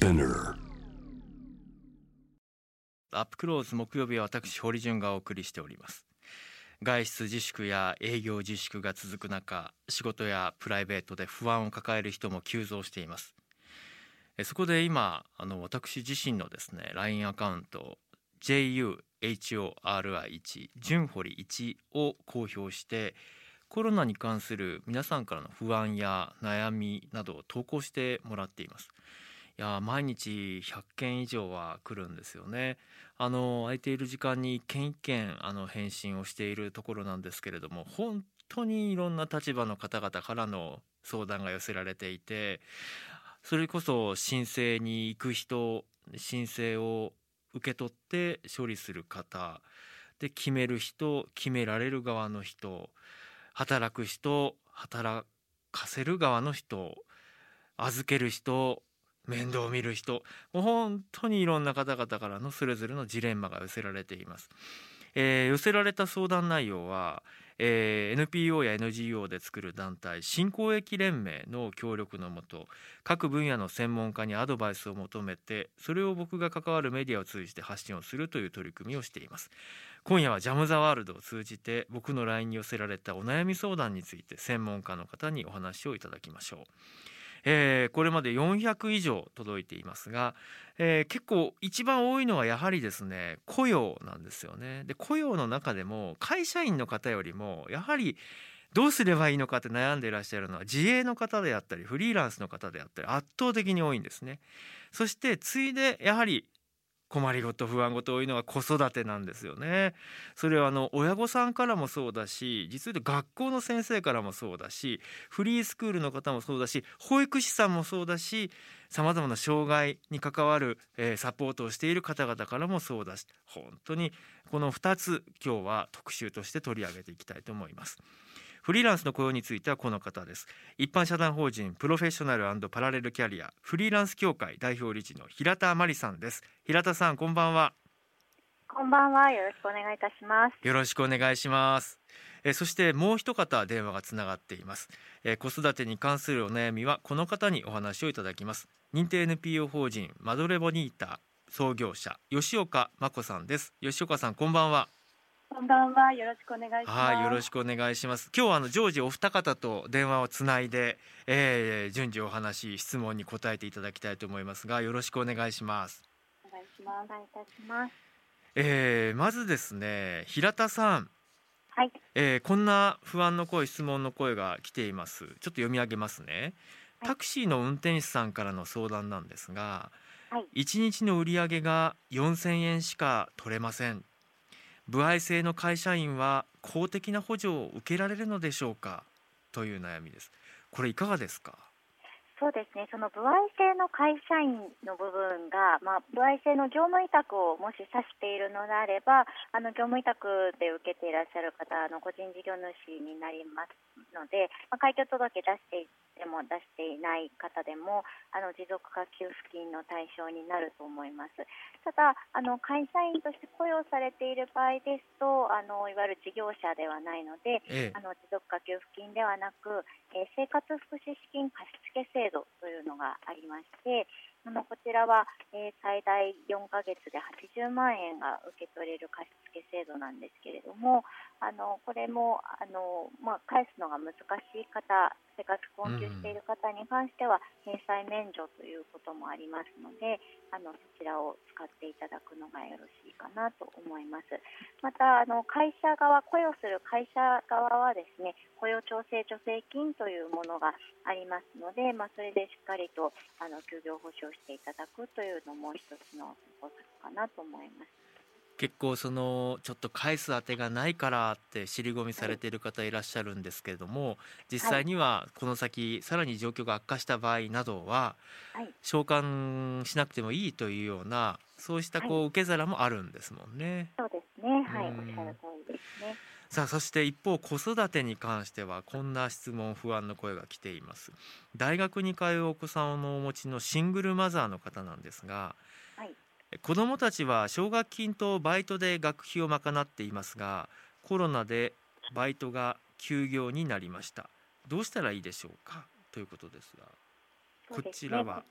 Spinner アップクローズ木曜日は私堀潤がお送りしております。外出自粛や営業自粛が続く中仕事やプライベートで不安を抱える人も急増しています。そこで今あの私自身のですね LINE アカウント JUHORI1 純堀1を公表してコロナに関する皆さんからの不安や悩みなどを投稿してもらっています。や毎日100件以上は来るんですよね。あの空いている時間に一件一件あの返信をしているところなんですけれども本当にいろんな立場の方々からの相談が寄せられていてそれこそ申請に行く人申請を受け取って処理する方で決める人決められる側の人働く人働かせる側の人預ける人面倒を見る人。もう本当にいろんな方々からのそれぞれのジレンマが寄せられています。えー、寄せられた相談内容は、えー、NPO や NGO で作る団体新公益連盟の協力のもと各分野の専門家にアドバイスを求めてそれを僕が関わるメディアを通じて発信をするという取り組みをしています。今夜はジャム・ザ・ワールドを通じて僕の LINE に寄せられたお悩み相談について専門家の方にお話をいただきましょう。えー、これまで400以上届いていますが、えー、結構一番多いのはやはりですね雇用なんですよね。で雇用の中でも会社員の方よりもやはりどうすればいいのかって悩んでいらっしゃるのは自営の方であったりフリーランスの方であったり圧倒的に多いんですね。そしてついでやはり困りごと不安ごと多いのは子育てなんですよね。それはあの親御さんからもそうだし実は学校の先生からもそうだしフリースクールの方もそうだし保育士さんもそうだしさまざまな障害に関わる、えー、サポートをしている方々からもそうだし本当にこの2つ今日は特集として取り上げていきたいと思います。フリーランスの雇用についてはこの方です。一般社団法人プロフェッショナルパラレルキャリアフリーランス協会代表理事の平田真理さんです。平田さんこんばんは。こんばんは。よろしくお願いいたします。よろしくお願いします。えそしてもう一方電話がつながっています。え子育てに関するお悩みはこの方にお話をいただきます。認定 NPO 法人マドレボニータ創業者吉岡真子さんです。吉岡さんこんばんはこんばんは。よろしくお願いします。はい、よろしくお願いします。今日はあの常時お二方と電話をつないで、えー、順次お話、質問に答えていただきたいと思いますが、よろしくお願いします。お願いします。お願いいたします。えー、まずですね、平田さん。はい。えー、こんな不安の声、質問の声が来ています。ちょっと読み上げますね。タクシーの運転手さんからの相談なんですが、はい、1日の売り上げが4000円しか取れません歩合制の会社員は公的な補助を受けられるのでしょうか？という悩みです。これいかがですか？そうですね、その歩合制の会社員の部分が、まあ、歩合制の業務委託をもし指しているのであれば、あの業務委託で受けていらっしゃる方の個人事業主になりますので、まあ、開業届出してでも出していない方でもあの持続化給付金の対象になると思います。ただあの会社員として雇用されている場合ですとあのいわゆる事業者ではないので、ええ、あの持続化給付金ではなく、えー、生活福祉資金貸付制度というのがありましてあのこちらは、えー、最大4ヶ月で80万円が受け取れる貸付制度なんですけれどもあのこれもあの、まあ、返すのが難しい方生活困窮している方に関しては返済免除ということもありますのであのそちらを使っていただくのがよろしいかなと思います。またあの会社側雇用する会社側はですね雇用調整助成金というものがありますので、まあ、それでしっかりとあの休業保障していただくというのも一つの方策かなと思います。結構そのちょっと返す当てがないからって尻込みされている方いらっしゃるんですけれども実際にはこの先さらに状況が悪化した場合などは償還しなくてもいいというようなそうしたこう受け皿もあるんですもんね。そうですねはいおっしゃる通りですね。さあそして一方子育てに関してはこんな質問不安の声が来ています。大学に通うお子さんをお持ちのシングルマザーの方なんですが、はい、子どもたちは奨学金とバイトで学費を賄っていますがコロナでバイトが休業になりました。どうしたらいいでしょうか？ということですがこちらは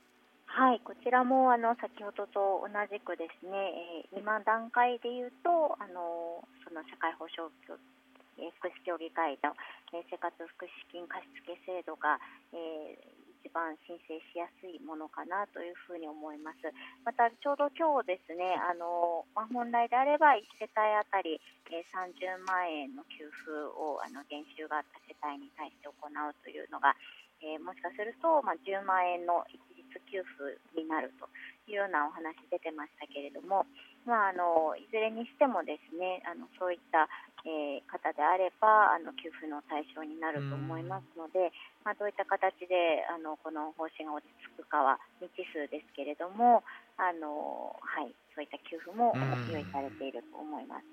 はい、こちらもあの先ほどと同じくですね、えー、今段階で言うとあのその社会保障え福祉協議会の、え生活福祉金貸付制度が、えー、一番申請しやすいものかなというふうに思います。またちょうど今日ですね、あのまあ、本来であれば1世帯あたり、え、30万円の給付をあの減収があった世帯に対して行うというのが、えー、もしかすると、まあ、10万円の一給付になるというようなお話出てましたけれども、まあ、あのいずれにしてもですねあのそういった、えー、方であればあの給付の対象になると思いますので、まあ、どういった形であのこの方針が落ち着くかは未知数ですけれどもあの、はい、そういった給付も用意されていると思います。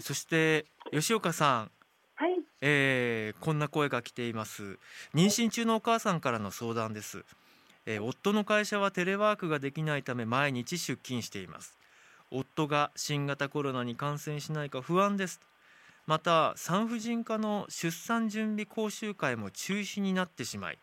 そして吉岡さん。はい、えー、こんな声が来ています。妊娠中のお母さんからの相談ですえー、夫の会社はテレワークができないため毎日出勤しています。夫が新型コロナに感染しないか不安です。また産婦人科の出産準備講習会も中止になってしまい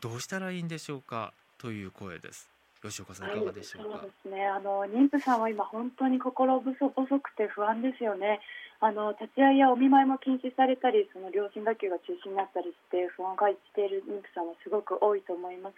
どうしたらいいんでしょうか？という声です。吉岡さんいかがでしょうか、はい、そうですね。あの妊婦さんは今本当に心細くて不安ですよね。あの立ち会いやお見舞いも禁止されたりその両親学級が中止になったりして不安がいっている妊婦さんはすごく多いと思います。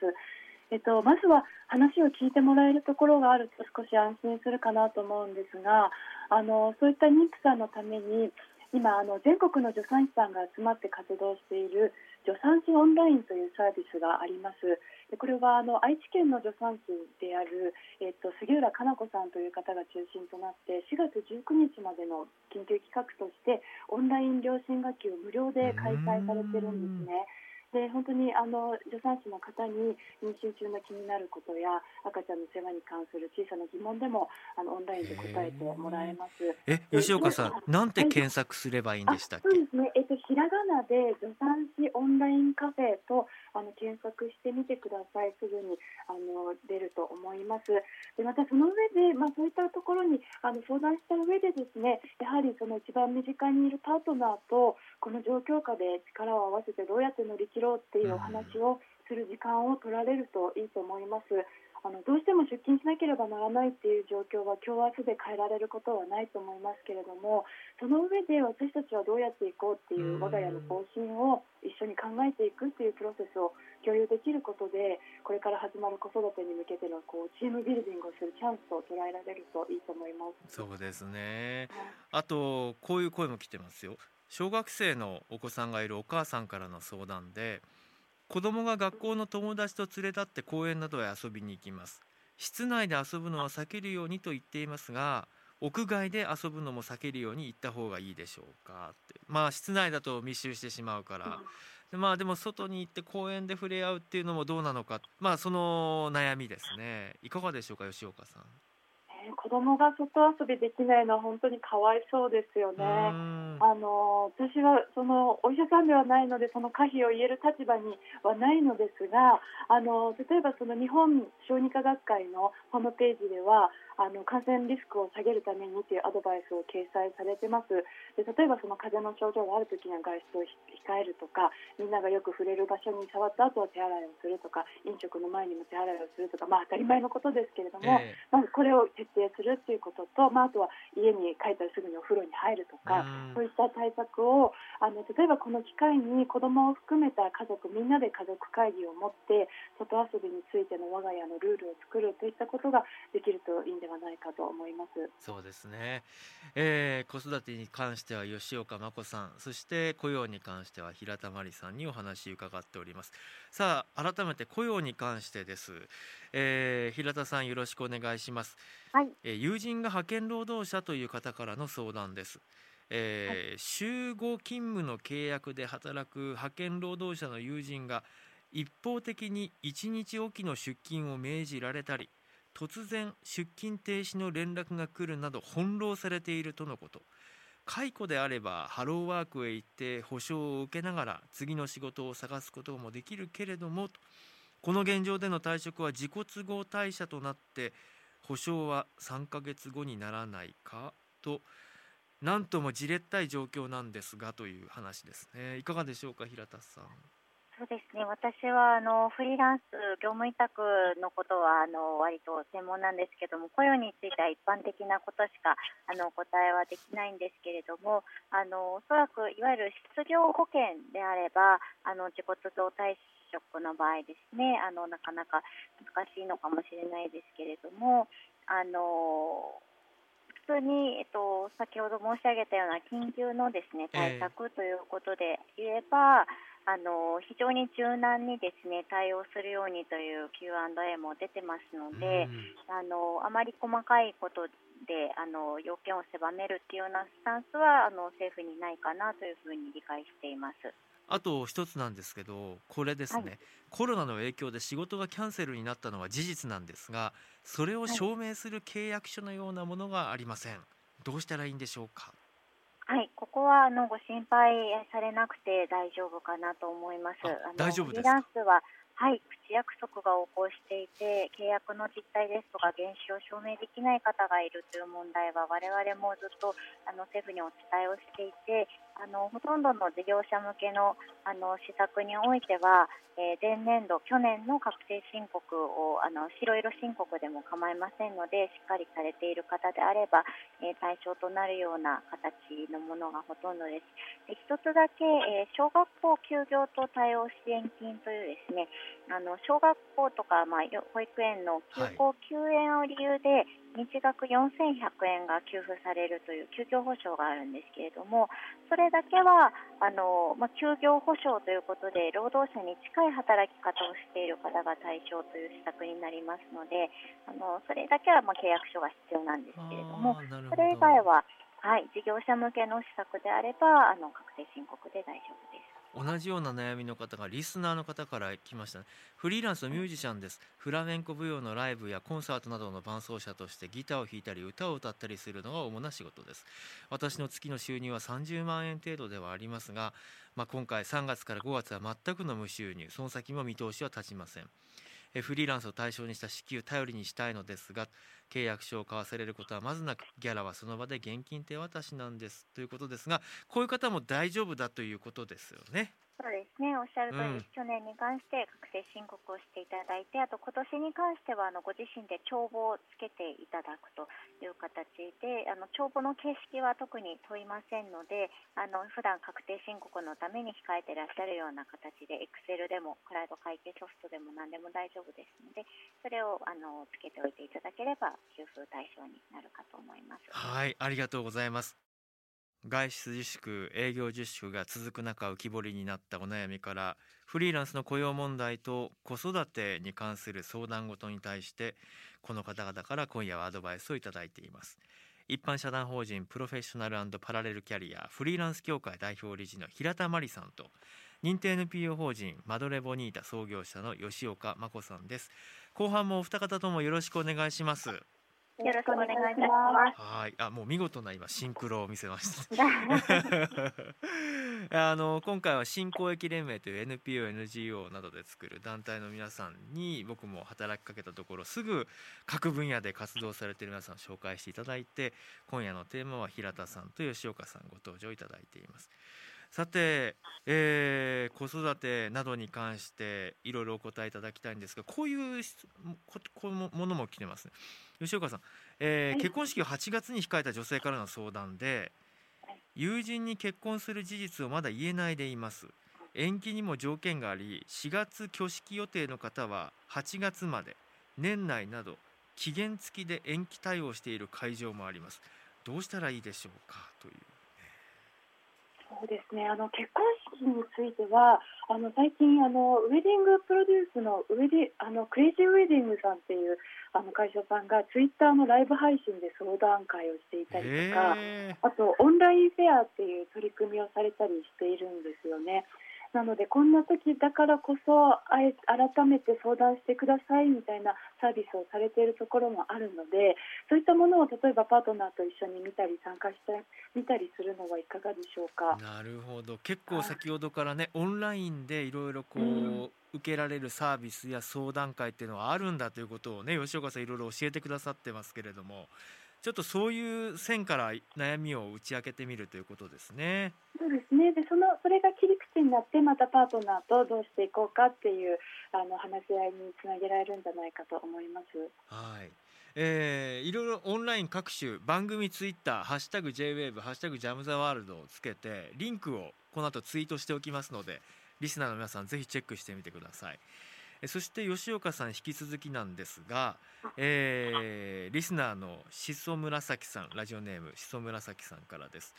えっと、まずは話を聞いてもらえるところがあると少し安心するかなと思うんですがあのそういった妊婦さんのために今あの全国の助産師さんが集まって活動している助産師オンラインというサービスがありますでこれはあの愛知県の助産師である、えっと、杉浦かな子さんという方が中心となって4月19日までの緊急企画としてオンライン両親学級を無料で開催されてるんですね。で本当にあの助産師の方に妊娠中の気になることや赤ちゃんの世話に関する小さな疑問でもあのオンラインで答えてもらえます。え吉岡さん、なんて検索すればいいんでしたっけ？そうですね。えっとひらがなで助産師オンラインカフェとあの検索してみてください。すぐにあの出ると思います。でまたその上でまあそういったところにあの相談した上でですね、やはりその一番身近にいるパートナーとこの状況下で力を合わせてどうやって乗り切ろうっていうお話をする時間を取られるといいと思います。あのどうしても出勤しなければならないっていう状況は今日明日で変えられることはないと思いますけれどもその上で私たちはどうやっていこうっていう我が家の方針を一緒に考えていくっていうプロセスを共有できることでこれから始まる子育てに向けてのこうチームビルディングをするチャンスと捉えられるといいと思います。そうですね、あとこういう声も来てますよ。小学生のお子さんがいるお母さんからの相談で子供が学校の友達と連れ立って公園などへ遊びに行きます。室内で遊ぶのは避けるようにと言っていますが屋外で遊ぶのも避けるように言った方がいいでしょうか。って。まあ室内だと密集してしまうから。でまあでも外に行って公園で触れ合うっていうのもどうなのか。まあその悩みですね。いかがでしょうか吉岡さん。子供が外遊びできないのは本当にかわいそうですよね。あの私はそのお医者さんではないのでその可否を言える立場にはないのですがあの例えばその日本小児科学会のホームページではあの感染リスクを下げるためにというアドバイスを掲載されてます。で例えばその風邪の症状がある時には外出を控えるとかみんながよく触れる場所に触った後は手洗いをするとか飲食の前にも手洗いをするとか、まあ、当たり前のことですけれども、えー、まずこれを徹底するということと、まあ、あとは家に帰ったらすぐにお風呂に入るとか、そういった対策をあの例えばこの機会に子どもを含めた家族みんなで家族会議を持って外遊びについての我が家のルールを作るといったことができるといいんではないかと思います。そうですね、えー、子育てに関しては吉岡真子さんそして雇用に関しては平田真理さんにお話伺っております。さあ改めて雇用に関してです、えー、平田さんよろしくお願いします。はい、えー、友人が派遣労働者という方からの相談ですえーはい、週5勤務の契約で働く派遣労働者の友人が一方的に1日おきの出勤を命じられたり突然出勤停止の連絡が来るなど翻弄されているとのこと。解雇であればハローワークへ行って保証を受けながら次の仕事を探すこともできるけれどもこの現状での退職は自己都合退社となって保証は3ヶ月後にならないかと何ともじれったい状況なんですがという話ですねいかがでしょうか平田さんそうですね。私はあのフリーランス業務委託のことはあの割と専門なんですけども、雇用については一般的なことしかあの答えはできないんですけれども、あのおそらくいわゆる失業保険であれば、あの自己都合退職の場合ですね、あのなかなか難しいのかもしれないですけれども、あの普通に、えっと、先ほど申し上げたような緊急のですね対策ということで言えば、えーあの非常に柔軟にですね対応するようにという Q&A も出てますので、あのあまり細かいことであの要件を狭めるっていうようなスタンスはあの政府にないかなというふうに理解しています。あと一つなんですけどこれですね、はい、コロナの影響で仕事がキャンセルになったのは事実なんですがそれを証明する契約書のようなものがありません、どうしたらいいんでしょうか？はい、ここはあのご心配されなくて大丈夫かなと思います。あ大丈夫ですか？フリーランスははい、口約束が横行していて、契約の実態ですとか、原資を証明できない方がいるという問題は、我々もずっとあの政府にお伝えをしていて、あのほとんどの事業者向けのあの施策においては、えー、前年度、去年の確定申告をあの白色申告でも構いませんので、しっかりされている方であれば、えー、対象となるような形のものがほとんどです。で一つだけ、えー、小学校休業と対応支援金というですね、あの小学校とか、まあ、保育園の休校休園を理由で、日額4100円が給付されるという休業保障があるんですけれどもそれだけはあの、まあ、休業保障ということで労働者に近い働き方をしている方が対象という施策になりますのであのそれだけはまあ契約書が必要なんですけれどもそれ以外は、はい、事業者向けの施策であればあの確定申告で大丈夫です。同じような悩みの方がリスナーの方から来ました、ね、フリーランスのミュージシャンです。フラメンコ舞踊のライブやコンサートなどの伴奏者としてギターを弾いたり歌を歌ったりするのが主な仕事です。私の月の収入は30万円程度ではありますが、まあ、今回3月から5月は全くの無収入。その先も見通しは立ちません。フリーランスを対象にした支給頼りにしたいのですが契約書を交わされることはまずなくギャラはその場で現金手渡しなんですということですがこういう方も大丈夫だということですよね。そうですね、おっしゃる通り、うん、去年に関して確定申告をしていただいて、あと今年に関してはあのご自身で帳簿をつけていただくという形で、あの帳簿の形式は特に問いませんので、あの普段確定申告のために控えていらっしゃるような形で、エクセルでもクラウド会計ソフトでも何でも大丈夫ですので、それをあのつけておいていただければ給付対象になるかと思います。はい、ありがとうございます。外出自粛営業自粛が続く中浮き彫りになったお悩みからフリーランスの雇用問題と子育てに関する相談事に対してこの方々から今夜はアドバイスをいただいています。一般社団法人プロフェッショナルパラレルキャリアフリーランス協会代表理事の平田真理さんと認定 NPO 法人マドレボニータ創業者の吉岡真子さんです。後半もお二方ともよろしくお願いします。よろしくお願いします。はい、あ、もう見事な今シンクロを見せました。あの今回は新公益連盟という NPO、NGO などで作る団体の皆さんに僕も働きかけたところすぐ各分野で活動されている皆さんを紹介していただいて今夜のテーマは平田さんと吉岡さんご登場いただいています。さて、えー、子育てなどに関していろいろお答えいただきたいんですがこういうここものも来てますね。吉岡さん、えーはい、結婚式を8月に控えた女性からの相談で友人に結婚する事実をまだ言えないでいます。延期にも条件があり4月挙式予定の方は8月まで年内など期限付きで延期対応している会場もあります。どうしたらいいでしょうかというそうですねあの結婚式についてはあの最近あのウェディングプロデュースのウェディあのクレイジーウェディングさんっていうあの会社さんがツイッターのライブ配信で相談会をしていたりとかあとオンラインフェアっていう取り組みをされたりしているんですよね。なのでこんな時だからこそ改めて相談してくださいみたいなサービスをされているところもあるのでそういったものを例えばパートナーと一緒に見たり参加してみたりするのはいかがでしょうか？なるほど。結構先ほどからねオンラインでいろいろこう、うん。受けられるサービスや相談会っていうのはあるんだということをね吉岡さんいろいろ教えてくださってますけれどもちょっとそういう線から悩みを打ち明けてみるということですね。そうですね。で、そのそれが切り口になってまたパートナーとどうしていこうかっていうあの話し合いにつなげられるんじゃないかと思います。はい。えー、いろいろオンライン各種番組ツイッターハッシュタグ JWAVE ハッシュタグジャムザワールドをつけてリンクをこの後ツイートしておきますのでリスナーの皆さんぜひチェックしてみてください。そして吉岡さん引き続きなんですが、えー、リスナーのしそ紫さんラジオネームしそ紫さんからです。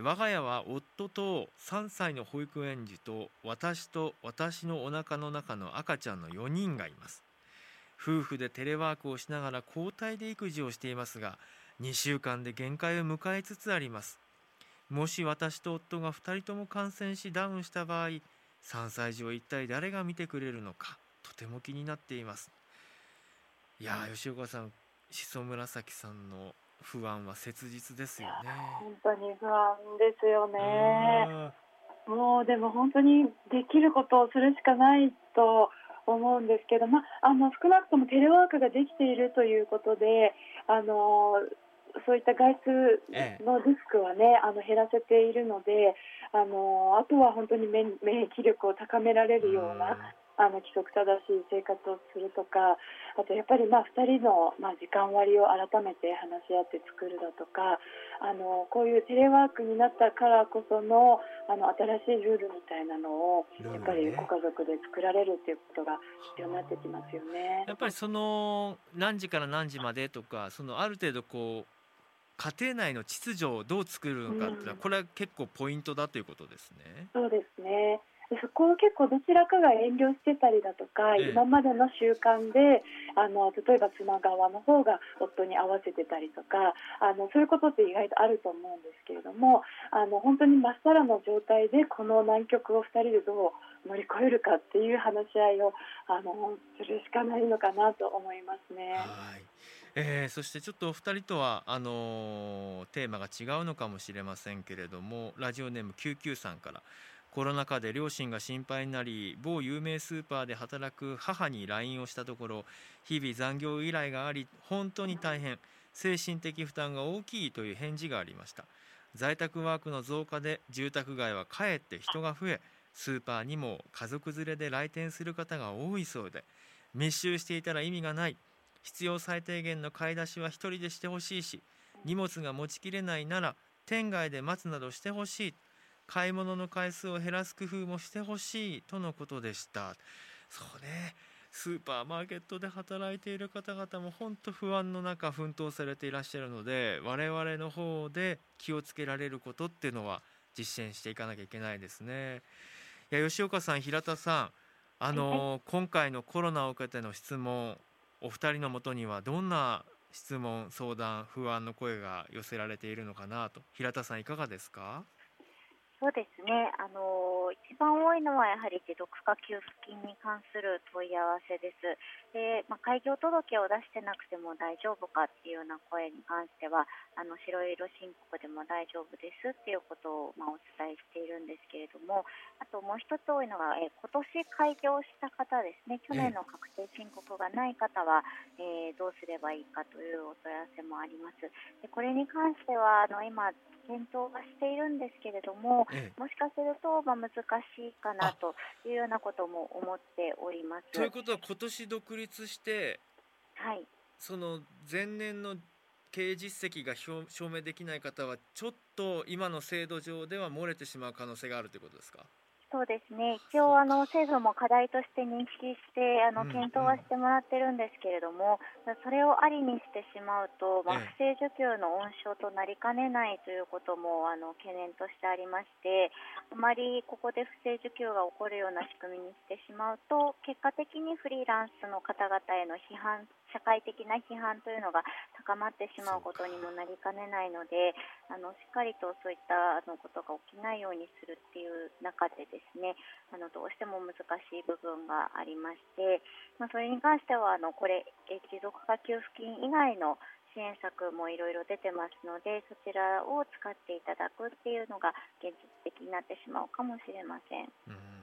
我が家は夫と3歳の保育園児と私と私のお腹の中の赤ちゃんの4人がいます。夫婦でテレワークをしながら交代で育児をしていますが2週間で限界を迎えつつあります。もし私と夫が2人とも感染しダウンした場合3歳児を一体誰が見てくれるのかとても気になっています。いや吉岡さんしそ紫さんの不安は切実ですよね。本当に不安ですよね。もうでも本当にできることをするしかないと思うんですけど、まあ、あの少なくともテレワークができているということで、あのそういった外出のリスクはね、あの減らせているので、あのあとは本当に免疫力を高められるようなあの規則正しい生活をするとかあとやっぱりまあ2人のまあ時間割を改めて話し合って作るだとかあのこういうテレワークになったからこそのあの新しいルールみたいなのをやっぱりご家族で作られるっていうことが必要になってきますよね。やっぱりその何時から何時までとかそのある程度こう家庭内の秩序をどう作るのかっていうのは、これは結構ポイントだということですね。そうですね。でそこを結構どちらかが遠慮してたりだとか、ええ、今までの習慣であの例えば妻側の方が夫に合わせてたりとかあのそういうことって意外とあると思うんですけれどもあの本当にまっさらの状態でこの難局を2人でどう乗り越えるかっていう話し合いをあのするしかないのかなと思いますね。はいえー、そしてちょっとお二人とはあのー、テーマが違うのかもしれませんけれどもラジオネーム99さんからコロナ禍で両親が心配になり某有名スーパーで働く母に LINE をしたところ日々残業依頼があり本当に大変精神的負担が大きいという返事がありました。在宅ワークの増加で住宅街はかえって人が増えスーパーにも家族連れで来店する方が多いそうで密集していたら意味がない。必要最低限の買い出しは1人でしてほしいし荷物が持ちきれないなら店外で待つなどしてほしい。買い物の回数を減らす工夫もしてほしいとのことでした。そうね。スーパーマーケットで働いている方々も本当不安の中奮闘されていらっしゃるので我々の方で気をつけられることっていうのは実践していかなきゃいけないですね。いや吉岡さん平田さんあの、今回のコロナを受けての質問お二人のもとにはどんな質問相談不安の声が寄せられているのかなと。平田さんいかがですか？そうですね、あの一番多いのはやはり持続化給付金に関する問い合わせです。でまあ、開業届を出してなくても大丈夫かっていうような声に関しては、あの白色申告でも大丈夫ですっていうことを、まあ、お伝えしているんですけれども、あともう一つ多いのが、え今年開業した方ですね、去年の確定申告がない方は、えー、どうすればいいかというお問い合わせもあります。でこれに関してはあの今検討はしているんですけれども、ええ、もしかすると、まあ、難しいかなというようなことも思っております。ということは今年独立して、はい、その前年の経営実績が証明できない方はちょっと今の制度上では漏れてしまう可能性があるということですか？そうですね。一応あの政府も課題として認識してあの検討はしてもらってるんですけれども、うんうん、それをありにしてしまうと、まあ、不正受給の温床となりかねないということもあの懸念としてありましてあまりここで不正受給が起こるような仕組みにしてしまうと結果的にフリーランスの方々への批判社会的な批判というのが高まってしまうことにもなりかねないのであのしっかりとそういったあのことが起きないようにするっていう中でですねあのどうしても難しい部分がありまして、まあ、それに関してはあのこれ持続化給付金以外の支援策もいろいろ出てますのでそちらを使っていただくっていうのが現実的になってしまうかもしれません。うん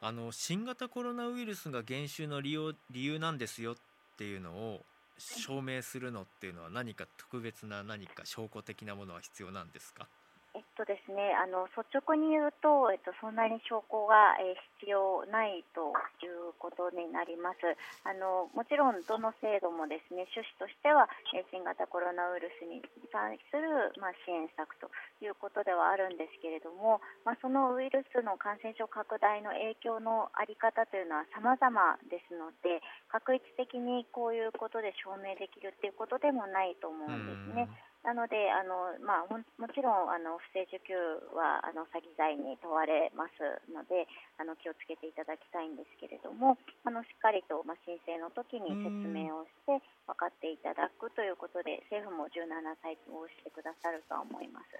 あの新型コロナウイルスが減収の理由理由なんですよっていうのを証明するのっていうのは何か特別な何か証拠的なものは必要なんですか？えっとですね、あの率直に言うと、えっと、そんなに証拠が、え、必要ないということになります。あのもちろん、どの制度もですね趣旨としては、え、新型コロナウイルスに対する、まあ、支援策ということではあるんですけれども、まあ、そのウイルスの感染症拡大の影響のあり方というのは様々ですので、確一的にこういうことで証明できるということでもないと思うんですね。なので、あのまあ、ももちろんあの不正受給はあの詐欺罪に問われますのであの気をつけていただきたいんですけれどもあのしっかりと、まあ、申請の時に説明をして分かっていただくということで政府も柔軟な対応をしてくださるとは思います。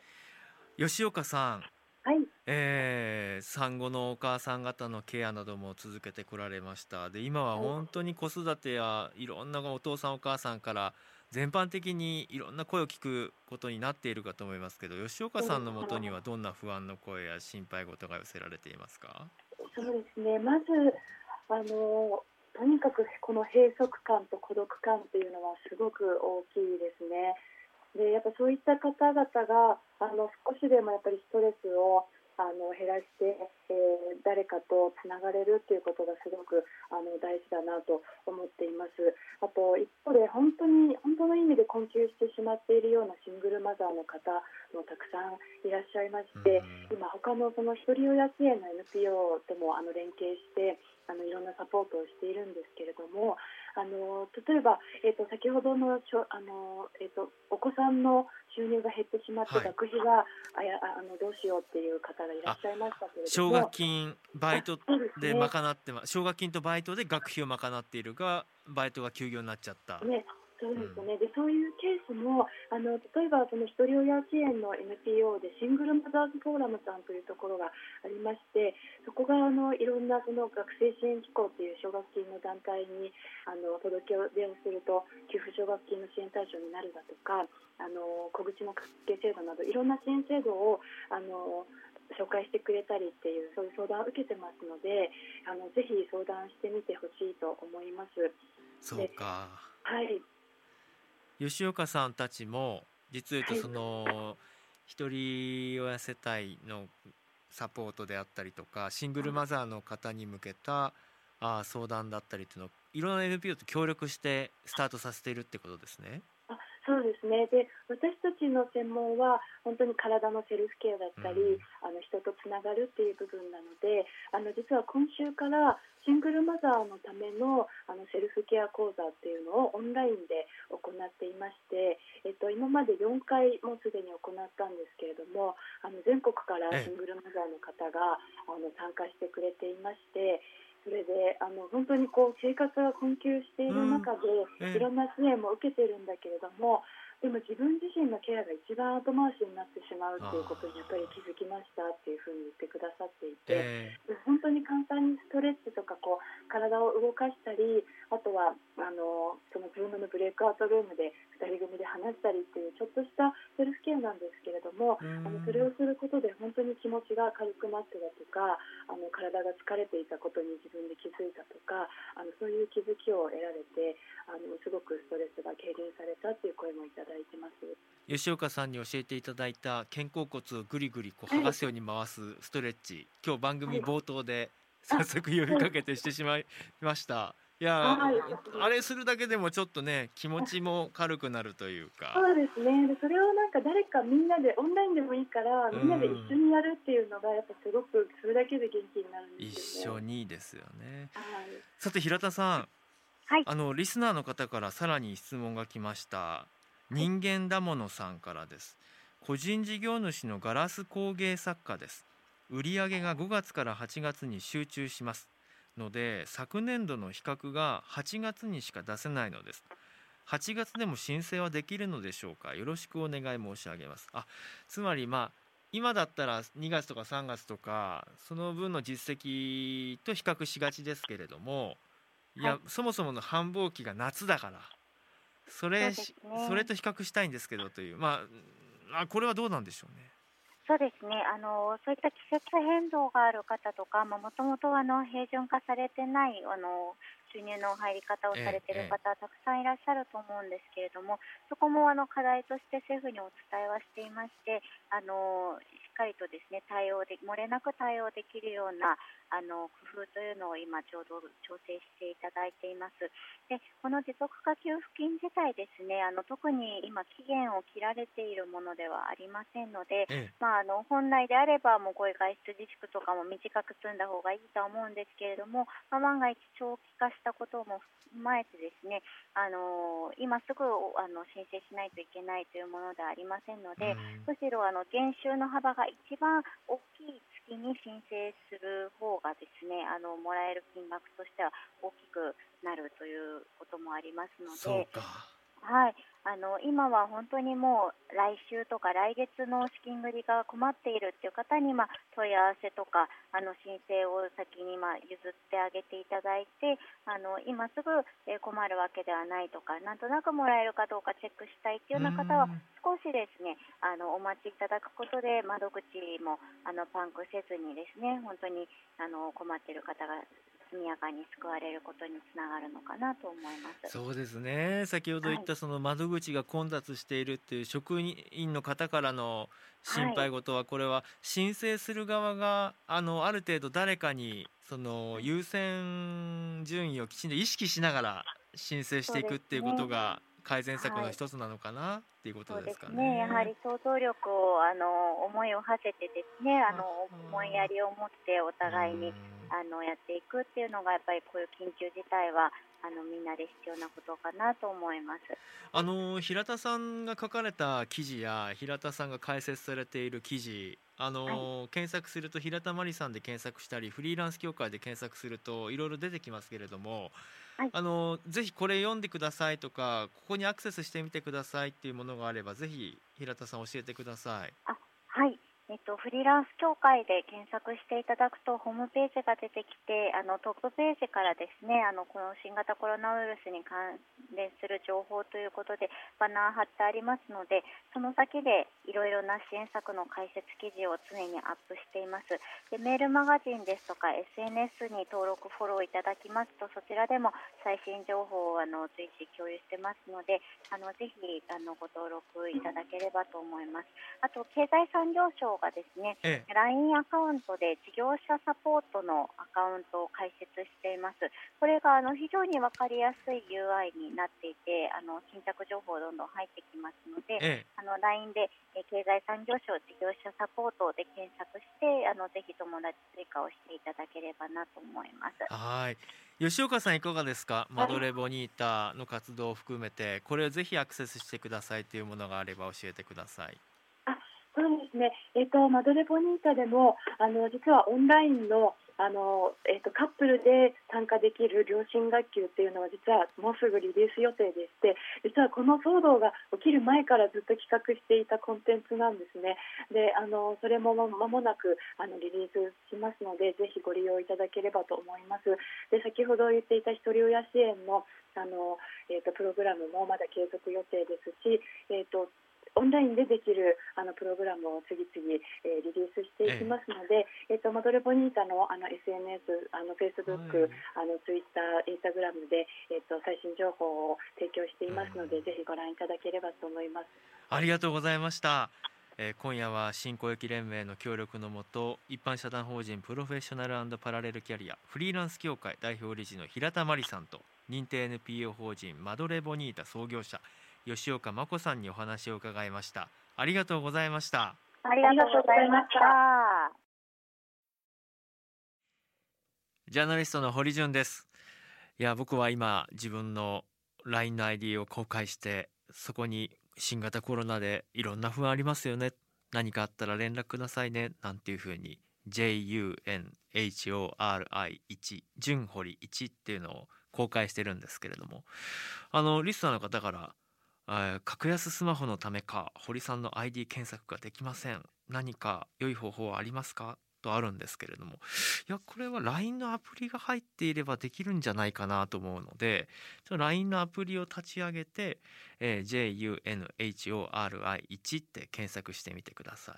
吉岡さん。はい、えー、産後のお母さん方のケアなども続けてこられました。で今は本当に子育てやいろんなお父さんお母さんから全般的にいろんな声を聞くことになっているかと思いますけど吉岡さんのもとにはどんな不安の声や心配事が寄せられていますか？そうですねまずあのとにかくこの閉塞感と孤独感っていうのはすごく大きいですね。でやっぱそういった方々があの少しでもやっぱりストレスをあの減らして、えー、誰かとつながれるっていうことがすごくあの大事だなと思っています。あと一方で本当に本当の意味で困窮してしまっているようなシングルマザーの方もたくさんいらっしゃいまして、今他のその一人親支援の NPO ともあの連携してあのいろんなサポートをしているんですけれども、あの例えば、えーと、先ほどのちょあの、えーと、お子さんの収入が減ってしまって、学費があやあのどうしようっていう方がいらっしゃいましたけれども。奨学金バイトで賄ってま、奨学金とバイトで学費を賄っているがバイトが休業になっちゃった。ねそうですね、でそういうケースもあの例えばその一人親支援の NPO でシングルマザーズフォーラムさんというところがありましてそこがあのいろんなその学生支援機構という奨学金の団体にあの届け出をすると給付奨学金の支援対象になるだとかあの小口の家計制度などいろんな支援制度をあの紹介してくれたりっていうそういう相談を受けてますのであのぜひ相談してみてほしいと思います。そうか。はい吉岡さんたちも実を言うとその、一人親世帯のサポートであったりとかシングルマザーの方に向けたあ相談だったりっていうのをいろんな NPO と協力してスタートさせているってことですね。そうですねで私たちの専門は本当に体のセルフケアだったり、うん、あの人とつながるっていう部分なのであの実は今週からシングルマザーのためのあのセルフケア講座っていうのをオンラインで行っていまして、えっと、今まで4回もすでに行ったんですけれどもあの全国からシングルマザーの方があの参加してくれていまして。それであの本当にこう生活が困窮している中で、いろんな支援も受けてるんだけれどもでも自分自身のケアが一番後回しになってしまうっていうことにやっぱり気づきましたっていうふうに言ってくださっていて、えー、本当に簡単にストレッチとかこう体を動かしたりあとはあのそのズームのブレイクアウトルームで2人組で話したりっていうちょっとしたセルフケアなんですけれども、あのそれをすることで本当に気持ちが軽くなってだとかあの体が疲れていたことに自分で気づいたとかあのそういう気づきを得られてあのすごくストレスが軽減されたっていう声もいただいてます。吉岡さんに教えていただいた肩甲骨をぐりぐりこう剥がすように回すストレッチ、今日番組冒頭で早速呼びかけてしてしまいました。いや、はい、あれするだけでもちょっとね気持ちも軽くなるというか。そうですね。でそれをなんか誰かみんなでオンラインでもいいからみんなで一緒にやるっていうのがやっぱすごくそれだけで元気になるんですよ、ね、一緒にですよね、はい、さて平田さんはい、あのリスナーの方からさらに質問が来ました。人間だものさんからです。個人事業主のガラス工芸作家です。売上が5月から8月に集中しますので昨年度の比較が8月にしか出せないのです。8月でも申請はできるのでしょうか？よろしくお願い申し上げます。あつまりまあ今だったら2月とか3月とかその分の実績と比較しがちですけれどもいや、はい、そもそもの繁忙期が夏だからそれそ、ね,、れと比較したいんですけどというまあこれはどうなんでしょうね。そうですね。あのそういった季節変動がある方とかもともと平準化されてないあの収入の入り方をされている方、たくさんいらっしゃると思うんですけれども、そこもあの課題として政府にお伝えはしていまして、あのしっかりとですね対応で漏れなく対応できるようなあの工夫というのを今ちょうど調整していただいています。でこの持続化給付金自体ですねあの特に今期限を切られているものではありませんので、ええ、まあ、あの本来であればもうこういう外出自粛とかも短く済んだ方がいいとは思うんですけれども、まあ、万が一長期化したことも踏まえてですねあの今すぐあの申請しないといけないというものではありませんので、むしろあの減収の幅が一番大きいに申請する方がですねあのもらえる金額としては大きくなるということもありますので。はい、あの今は本当にもう来週とか来月の資金繰りが困っているっていう方に、まあ、問い合わせとかあの申請を先にまあ譲ってあげていただいてあの今すぐ困るわけではないとかなんとなくもらえるかどうかチェックしたいっていうような方は少しですねあのお待ちいただくことで窓口もあのパンクせずにですね本当にあの困っている方が速やかに救われることにつながるのかなと思います。そうですね。先ほど言ったその窓口が混雑しているっていう職員の方からの心配事はこれは申請する側があのある程度誰かにその優先順位をきちんと意識しながら申請していくっていうことが改善策の一つなのかな、はい、っていうことですかね。ね。やはり想像力をあの思いを馳せてですねあの思いやりを持ってお互いにあのやっていくっていうのがやっぱりこういう緊急事態はあのみんなで必要なことかなと思います。あの平田さんが書かれた記事や平田さんが解説されている記事あの、はい、検索すると平田真理さんで検索したりフリーランス協会で検索するといろいろ出てきますけれども、はい、あのぜひこれ読んでくださいとかここにアクセスしてみてくださいっていうものがあればぜひ平田さん教えてください。あはいえっと、フリーランス協会で検索していただくとホームページが出てきてあのトップページからですねあのこの新型コロナウイルスに関連する情報ということでバナー貼ってありますのでその先でいろいろな支援策の解説記事を常にアップしています。でメールマガジンですとか SNS に登録フォローいただきますとそちらでも最新情報をあの随時共有してますのであのぜひあのご登録いただければと思います。あと経済産業省がですね、ええ、LINE アカウントで事業者サポートのアカウントを開設しています。これがあの非常に分かりやすい UI になっていて、あの新着情報どんどん入ってきますので、ええ、あの LINE で経済産業省事業者サポートで検索して、あのぜひ友達追加をしていただければなと思います。はい。吉岡さんいかがですか、マドレボニータの活動を含めてこれをぜひアクセスしてくださいというものがあれば教えてください。ですね、えーと、マドレボニータでもあの実はオンラインのあの、えーと、カップルで参加できる両親学級っていうのは実はもうすぐリリース予定でして実はこの騒動が起きる前からずっと企画していたコンテンツなんですね。であのそれも間もなくあのリリースしますのでぜひご利用いただければと思います。で先ほど言っていた一人親支援のあの、えーと、プログラムもまだ継続予定ですし、えーとオンラインでできるあのプログラムを次々、えー、リリースしていきますので、えー、えーとマドレボニータのあの SNS、あのフェイスブック、はい、あのツイッター、インスタグラムで、えーと、最新情報を提供していますので、ぜひご覧いただければと思います。ありがとうございました。えー、今夜は新公益連盟の協力のもと一般社団法人プロフェッショナルパラレルキャリアフリーランス協会代表理事の平田真理さんと認定 NPO 法人マドレボニータ創業者吉岡真子さんにお話を伺いました。ありがとうございました。ありがとうございました。ジャーナリストの堀潤です。いや僕は今自分の LINE の ID を公開してそこに新型コロナでいろんな不安ありますよね。何かあったら連絡くださいね。なんていうふうに JUNHORI1 純堀1っていうのを公開してるんですけれども。あのリスナーの方から格安スマホのためか堀さんの ID 検索ができません。何か良い方法はありますか？とあるんですけれども。いやこれは LINE のアプリが入っていればできるんじゃないかなと思うので LINE のアプリを立ち上げて、えー、JUNHORI1 って検索してみてください。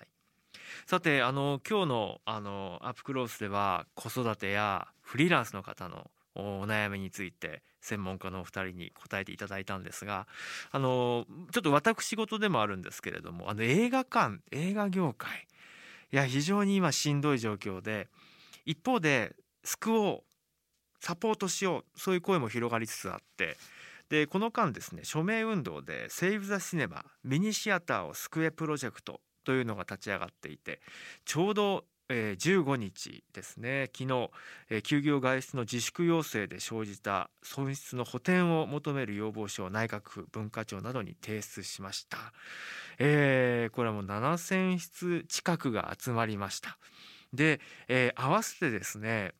さてあの今日のあのアップクロースでは子育てやフリーランスの方のお悩みについて専門家のお二人に答えていただいたんですがあのちょっと私事でもあるんですけれどもあの映画館映画業界いや非常に今しんどい状況で一方で救おうサポートしようそういう声も広がりつつあってでこの間ですね署名運動で「セーブ・ザ・シネマミニシアターを救えプロジェクト」というのが立ち上がっていてちょうどえ、15日ですね。昨日、えー、休業外出の自粛要請で生じた損失の補填を求める要望書を内閣府文化庁などに提出しました、えー、これはもう7000筆近くが集まりました。で、えー、合わせてですね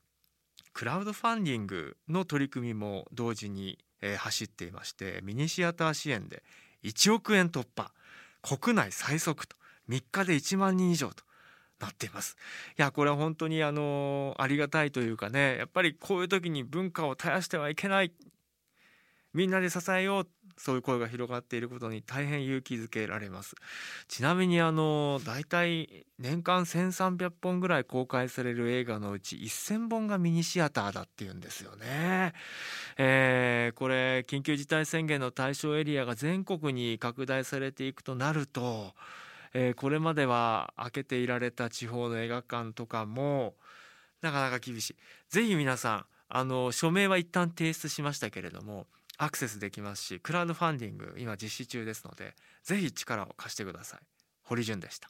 クラウドファンディングの取り組みも同時に、えー、走っていましてミニシアター支援で1億円突破。国内最速と。3日で1万人以上と。なっています。いやこれは本当にあのありがたいというかねやっぱりこういう時に文化を絶やしてはいけない。みんなで支えよう。そういう声が広がっていることに大変勇気づけられます。ちなみにあの大体年間1300本ぐらい公開される映画のうち1000本がミニシアターだっていうんですよね、えー、これ緊急事態宣言の対象エリアが全国に拡大されていくとなるとえー、これまでは開けていられた地方の映画館とかもなかなか厳しい。ぜひ皆さんあの署名は一旦提出しましたけれどもアクセスできますしクラウドファンディング今実施中ですのでぜひ力を貸してください。堀潤でした。